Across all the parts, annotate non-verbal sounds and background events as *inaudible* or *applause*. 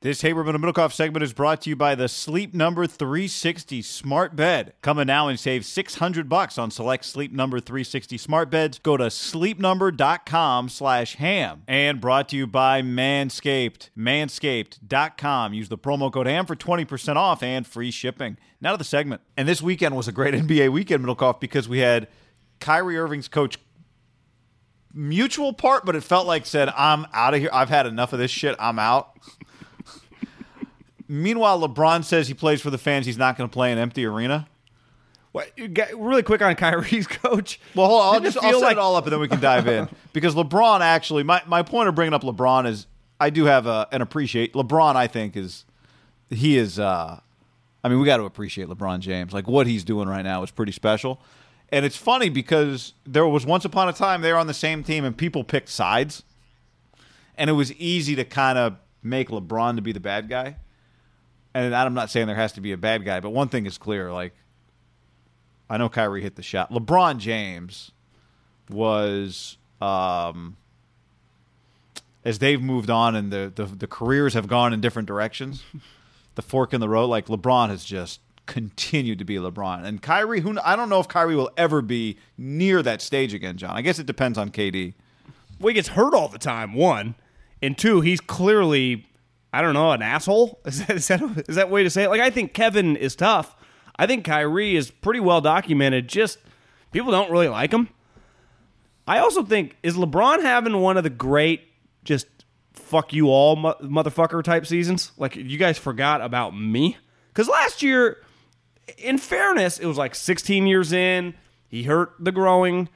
This Haberman and Middlekauff segment is brought to you by the Sleep Number 360 Smart Bed. Come in now and save 600 bucks on select Sleep Number 360 smart beds. Go to sleepnumber.com slash ham. And brought to you by Manscaped. Manscaped.com. Use the promo code ham for 20% off and free shipping. Now to the segment. And this weekend was a great NBA weekend, Middlekauff, because we had Kyrie Irving's coach mutual part, but it felt like said, I'm out of here. I've had enough of this shit. I'm out. Meanwhile, LeBron says he plays for the fans. He's not going to play in an empty arena. What, really quick on Kyrie's *laughs* coach. Well, hold on, I'll Didn't just I'll set like- it all up and then we can dive in *laughs* because LeBron actually. My my point of bringing up LeBron is I do have a, an appreciate LeBron. I think is he is. uh I mean, we got to appreciate LeBron James. Like what he's doing right now is pretty special, and it's funny because there was once upon a time they were on the same team and people picked sides, and it was easy to kind of make LeBron to be the bad guy. And I'm not saying there has to be a bad guy, but one thing is clear: like I know Kyrie hit the shot. LeBron James was um, as they've moved on and the, the the careers have gone in different directions. *laughs* The fork in the road, like LeBron has just continued to be LeBron, and Kyrie. Who I don't know if Kyrie will ever be near that stage again, John. I guess it depends on KD. Well, he gets hurt all the time, one. And two, he's clearly, I don't know, an asshole? *laughs* Is that, is that, is that way to say it? Like, I think Kevin is tough. I think Kyrie is pretty well documented. Just people don't really like him. I also think, is LeBron having one of the great, just fuck you all mo- motherfucker type seasons? Like, you guys forgot about me? Because last year, in fairness, it was like 16 years in. He hurt the growing.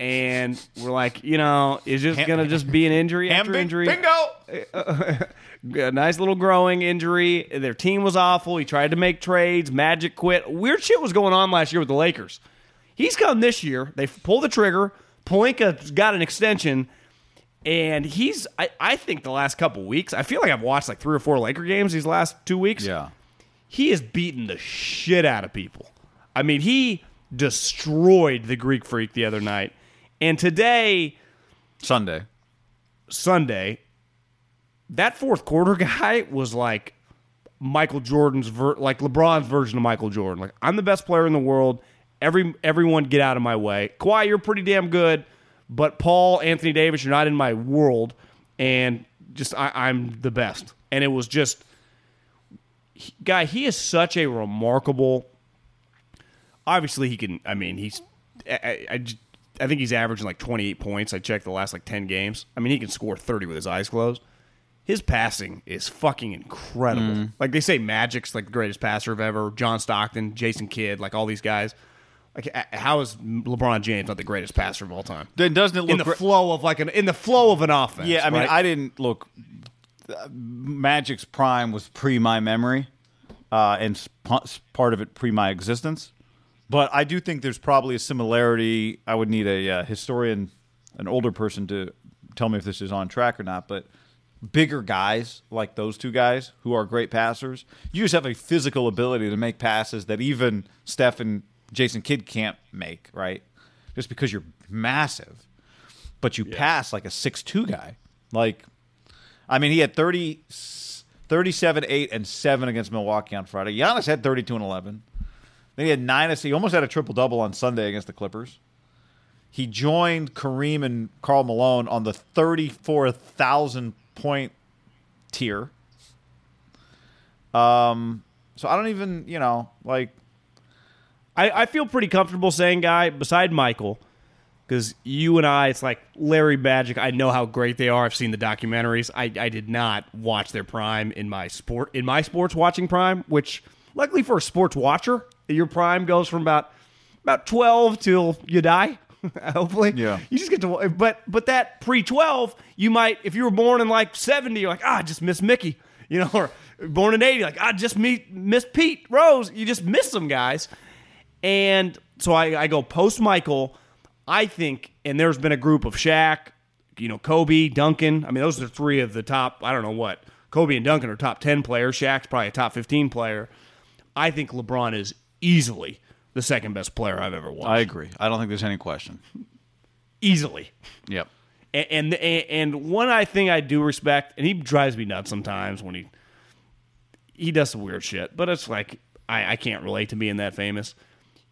And we're like, you know, is just gonna just be an injury after injury? bingo. *laughs* a nice little growing injury. Their team was awful. He tried to make trades. Magic quit. Weird shit was going on last year with the Lakers. He's come this year. They pulled the trigger. Pelinka's got an extension. And he's, I, I think, the last couple weeks, I feel like I've watched like three or four Laker games these last two weeks. Yeah, He has beaten the shit out of people. I mean, he destroyed the Greek freak the other night. And today, Sunday. Sunday, that fourth quarter guy was like Michael Jordan's ver- like LeBron's version of Michael Jordan. Like I'm the best player in the world. Every everyone get out of my way. Kawhi, you're pretty damn good, but Paul, Anthony Davis, you're not in my world. And just I, I'm the best. And it was just he- guy. He is such a remarkable. Obviously, he can. I mean, he's. I, I, I I think he's averaging like 28 points. I checked the last like 10 games. I mean, he can score 30 with his eyes closed. His passing is fucking incredible. Like they say, Magic's like the greatest passer of ever. John Stockton, Jason Kidd, like all these guys. Like, how is LeBron James not the greatest passer of all time? Then doesn't it look In the gre- flow of like an in the flow of an offense. Yeah, I mean, right? I didn't look. uh, Magic's prime was pre my memory, uh, and sp- part of it pre my existence. But I do think there's probably a similarity. I would need a uh, historian, an older person, to tell me if this is on track or not. But bigger guys like those two guys who are great passers. You just have a physical ability to make passes that even Steph and Jason Kidd can't make, right? Just because you're massive, but you pass like a six-two guy. Like, I mean, he had 30, 37, 8, and 7 against Milwaukee on Friday. Giannis had 32 and 11. Then he had nine assists. He almost had a triple double on Sunday against the Clippers. He joined Kareem and Karl Malone on the 34,000 point tier. Um, so I don't even, you know, like I, I feel pretty comfortable saying, guy, beside Michael, because you and I, it's like Larry Magic. I know how great they are. I've seen the documentaries. I, I did not watch their prime in my sport in my sports watching prime, which luckily for a sports watcher, your prime goes from about about twelve till you die. *laughs* Hopefully, Yeah. You just get to, but but that pre twelve, you might if you were born in like seventy, you're like ah, I just miss Mickey, *laughs* you know, or born in eighty, like I just meet miss Pete Rose. You just miss some guys. And so I, I go post Michael. I think, and there's been a group of Shaq, you know, Kobe, Duncan. I mean, those are three of the top. I don't know what Kobe and Duncan are top ten players. Shaq's probably a top fifteen player. I think LeBron is easily the second best player I've ever watched. I agree. I don't think there's any question. easily. Yep. And, and and one I thing I do respect, and he drives me nuts sometimes when he he does some weird shit. But it's like I, I can't relate to being that famous.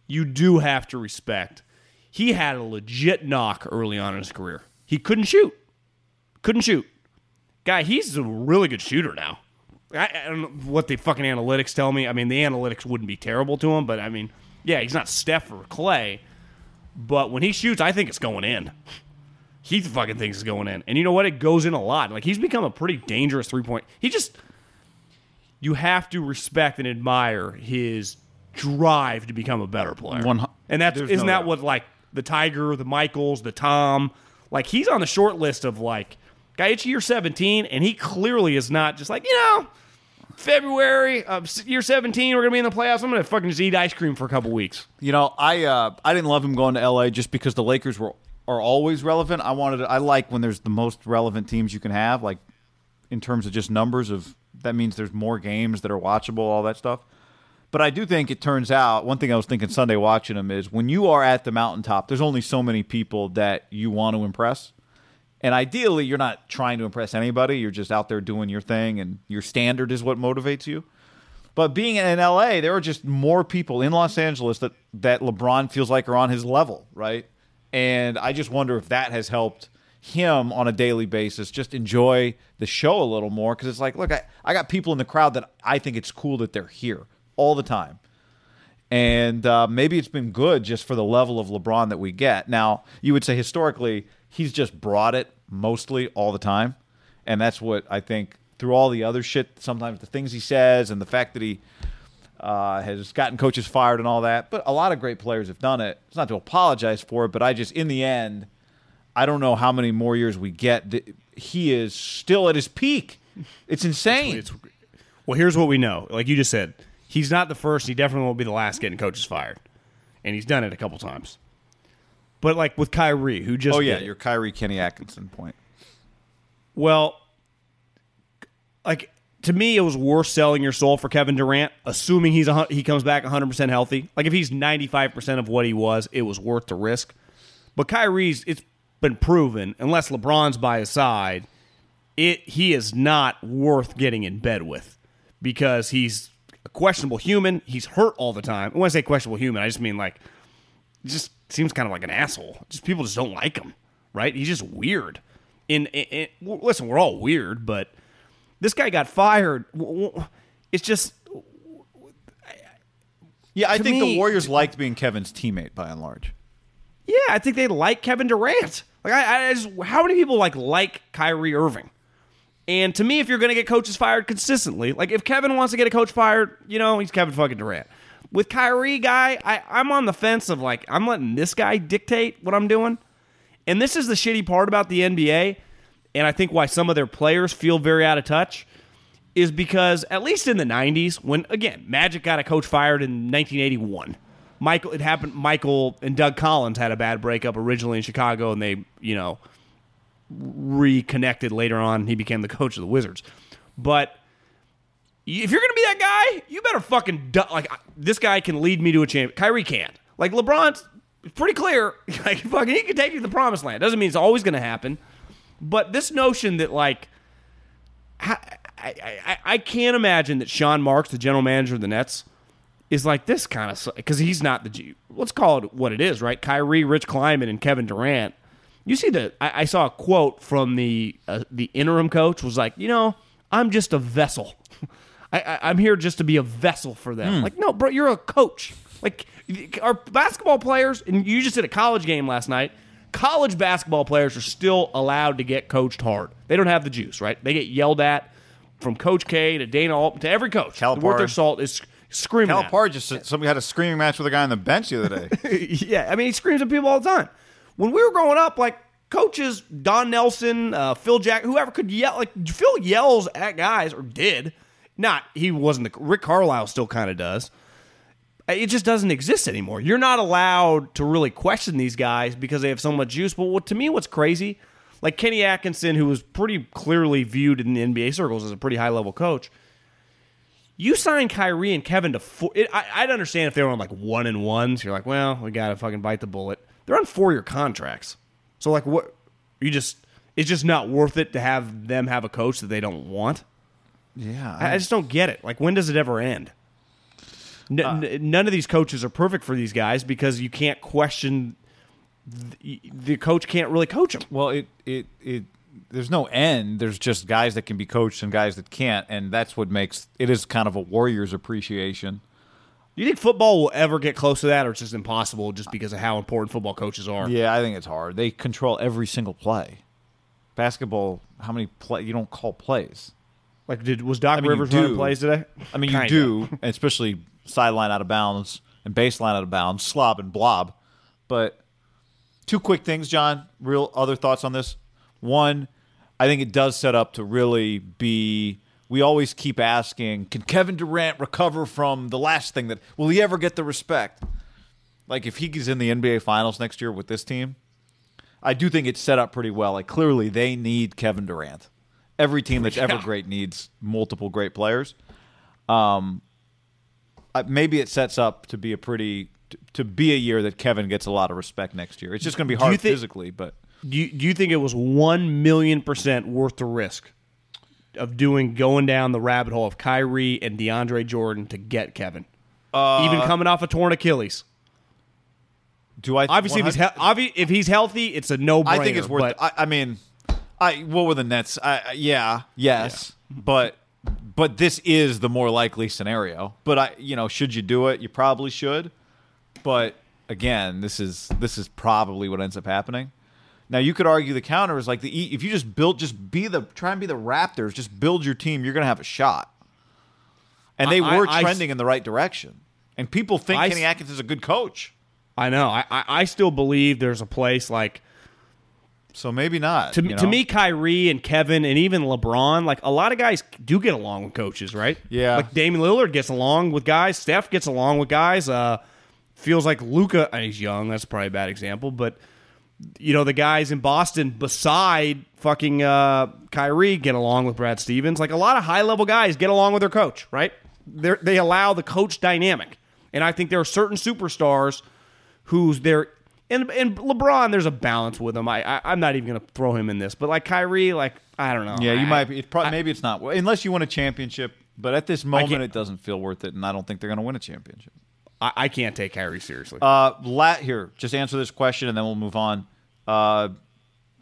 You do have to respect. He had a legit knock early on in his career. He couldn't shoot. Couldn't shoot. Guy, he's a really good shooter now. I, I don't know what the fucking analytics tell me. I mean, the analytics wouldn't be terrible to him, but I mean, yeah, he's not Steph or Clay. But when he shoots, I think it's going in. He fucking thinks it's going in. And you know what? It goes in a lot. Like he's become a pretty dangerous three point. He just you have to respect and admire his drive to become a better player. One and that's isn't no that doubt. what like the Tiger, the Michaels, the Tom, like he's on the short list of like guy year 17 and he clearly is not just like, you know, February of year 17 we're going to be in the playoffs. I'm going to fucking just eat ice cream for a couple weeks. You know, I uh, I didn't love him going to LA just because the Lakers were are always relevant. I wanted to, I like when there's the most relevant teams you can have, like in terms of just numbers of that means there's more games that are watchable, all that stuff. But I do think it turns out one thing I was thinking Sunday watching him is when you are at the mountaintop, there's only so many people that you want to impress. And ideally, you're not trying to impress anybody. You're just out there doing your thing, and your standard is what motivates you. But being in LA, there are just more people in Los Angeles that, that LeBron feels like are on his level, right? And I just wonder if that has helped him on a daily basis just enjoy the show a little more because it's like, look, I, I got people in the crowd that I think it's cool that they're here all the time. And uh, maybe it's been good just for the level of LeBron that we get. Now, you would say historically, he's just brought it mostly all the time. And that's what I think through all the other shit, sometimes the things he says and the fact that he uh, has gotten coaches fired and all that. But a lot of great players have done it. It's not to apologize for it, but I just, in the end, I don't know how many more years we get. He is still at his peak. It's insane. It's well, here's what we know. Like you just said, he's not the first. He definitely won't be the last getting coaches fired, and he's done it a couple times. But like with Kyrie, who just oh, yeah, your Kyrie Kenny Atkinson point. well, like to me, it was worth selling your soul for Kevin Durant, assuming he's a, he comes back 100 percent healthy. Like if he's 95 percent of what he was, it was worth the risk. But Kyrie's, it's been proven, unless LeBron's by his side, it he is not worth getting in bed with because he's a questionable human. He's hurt all the time. And when I say questionable human, I just mean like just seems kind of like an asshole. Just people just don't like him, right? He's just weird. And, in well, listen, we're all weird, but this guy got fired. It's just Yeah, I To think the Warriors liked being Kevin's teammate by and large. yeah. I think they like Kevin Durant. Like I, I just how many people like like Kyrie Irving? And to me, if you're going to get coaches fired consistently, like if Kevin wants to get a coach fired, you know, he's Kevin fucking Durant. With Kyrie, guy, I, I'm on the fence of like, I'm letting this guy dictate what I'm doing. And this is the shitty part about the NBA, and I think why some of their players feel very out of touch, is because at least in the 90s, when, again, Magic got a coach fired in 1981. Michael, it happened, Michael and Doug Collins had a bad breakup originally in Chicago, and they, you know, reconnected later on. He became the coach of the Wizards. But if you're going to be that guy, you better fucking du- like this guy can lead me to a champion. Kyrie can't. Like LeBron's pretty clear. *laughs* Like fucking, he can take you to the promised land. Doesn't mean it's always going to happen. But this notion that like, I, I, I, I can't imagine that Sean Marks, the general manager of the Nets, is like this kind of because he's not the G. Let's call it what it is, right? Kyrie, Rich Kleiman, and Kevin Durant. You see the I, I saw a quote from the uh, the interim coach was like, you know, I'm just a vessel. *laughs* I, I, am here just to be a vessel for them. Like, no, bro, you're a coach. Like, our basketball players, and you just did a college game last night. College basketball players are still allowed to get coached hard. They don't have the juice, right? They get yelled at from Coach K to Dana to every coach. Calipari. Worth their salt is screaming. Calipari just somebody had a screaming match with a guy on the bench the other day. *laughs* yeah, I mean, he screams at people all the time. When we were growing up, like coaches, Don Nelson, uh, Phil Jack, whoever could yell, like Phil yells at guys or did. Not he wasn't the Rick Carlisle still kind of does. It just doesn't exist anymore. You're not allowed to really question these guys because they have so much juice. But what to me, what's crazy, like Kenny Atkinson, who was pretty clearly viewed in the NBA circles as a pretty high level coach. You sign Kyrie and Kevin to four. It, I, I'd understand if they were on like one and ones. You're like, well, we got to fucking bite the bullet. They're on four year contracts. So, like, what? You just, it's just not worth it to have them have a coach that they don't want. Yeah, I, I just don't get it. Like, when does it ever end? N- uh, n- none of these coaches are perfect for these guys because you can't question. The, the coach can't really coach them. Well, it it it there's no end. There's just guys that can be coached and guys that can't, and that's what makes it is kind of a Warriors appreciation. Do you think football will ever get close to that, or it's just impossible just because of how important football coaches are? Yeah, I think it's hard. They control every single play. Basketball, how many play you don't call plays? Like, did was Doc I mean, Rivers running plays today? I mean, Kinda. you do, especially sideline out of bounds and baseline out of bounds, slob and blob. But two quick things, John. Real other thoughts on this. One, I think it does set up to really be. We always keep asking, can Kevin Durant recover from the last thing that will he ever get the respect? Like if he's in the NBA Finals next year with this team, I do think it's set up pretty well. Like clearly they need Kevin Durant. Every team that's ever Yeah. great needs multiple great players. Um, maybe it sets up to be a pretty to, to be a year that Kevin gets a lot of respect next year. It's just going to be hard thi- physically, but Do you, do you think it was one million percent worth the risk of doing going down the rabbit hole of Kyrie and DeAndre Jordan to get Kevin? Uh, Even coming off a torn Achilles. do I Obviously, if he's he- obvi- if he's healthy, it's a no brainer. I think it's worth. I, I mean, I what were the Nets? I, I- yeah, yes, *laughs* but but this is the more likely scenario. But I, you know, should you do it? You probably should. But again, this is this is probably what ends up happening. Now you could argue the counter is like the if you just build, just be the try and be the Raptors, just build your team. You're going to have a shot. And they I- were I- I- trending in the right direction. And people think I- Kenny Atkins is a good coach. I know. I, I I still believe there's a place like So maybe not. to you to me, Kyrie and Kevin and even LeBron. Like a lot of guys do get along with coaches, right? Yeah. Like Damian Lillard gets along with guys. Steph gets along with guys. Uh, feels like Luka. He's young. That's probably a bad example, but you know the guys in Boston beside fucking uh, Kyrie get along with Brad Stevens. Like a lot of high level guys get along with their coach, right? They they allow the coach dynamic, and I think there are certain superstars who's there. And, and LeBron, there's a balance with him. I, I I'm not even gonna throw him in this, but like Kyrie, like I don't know. Yeah, you I- might be. It probably, maybe it's not unless you win a championship. But at this moment, it doesn't feel worth it, and I don't think they're going to win a championship. I, I can't take Kyrie seriously. Uh, la- here, just answer this question, and then we'll move on. Uh,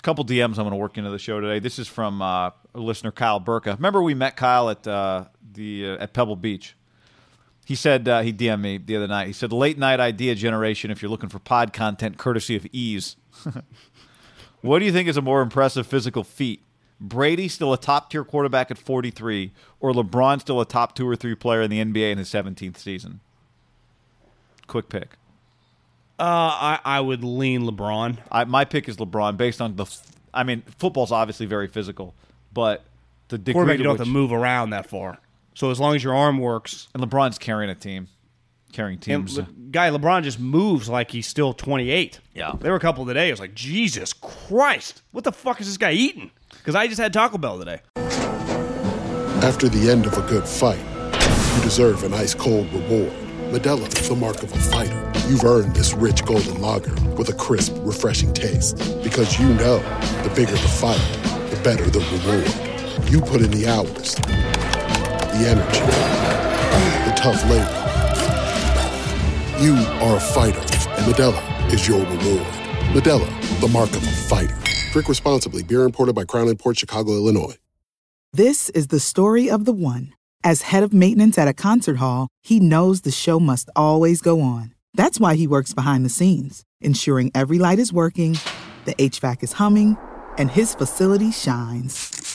couple DMs I'm going to work into the show today. This is from uh, listener Kyle Burka. Remember we met Kyle at uh, the uh, at Pebble Beach. He said uh, he DM'd me the other night. He said late night idea generation. If you're looking for pod content, courtesy of Ease. *laughs* what do you think is a more impressive physical feat? Brady still a top tier quarterback at 43, or LeBron still a top two or three player in the NBA in his 17th season? Quick pick. uh, I I would lean LeBron. I, my pick is LeBron based on the. f- I mean, football's obviously very physical, but the degree Quarterback, you don't which, have to move around that far. So as long as your arm works, and LeBron's carrying a team. carrying And teams. Le- guy LeBron just moves like he's still 28. Yeah. There were a couple today. I was like, Jesus Christ, what the fuck is this guy eating? Because I just had Taco Bell today. After the end of a good fight, you deserve an ice cold reward. Modelo, the mark of a fighter. You've earned this rich golden lager with a crisp, refreshing taste. Because you know the bigger the fight, the better the reward. You put in the hours, the energy, the tough labor. You are a fighter, and Modelo is your reward. Modelo, the mark of a fighter. Drink responsibly. Beer imported by Crown Port Chicago, Illinois. This is the story of the one. As head of maintenance at a concert hall, he knows the show must always go on. That's why he works behind the scenes, ensuring every light is working, the HVAC is humming, and his facility shines.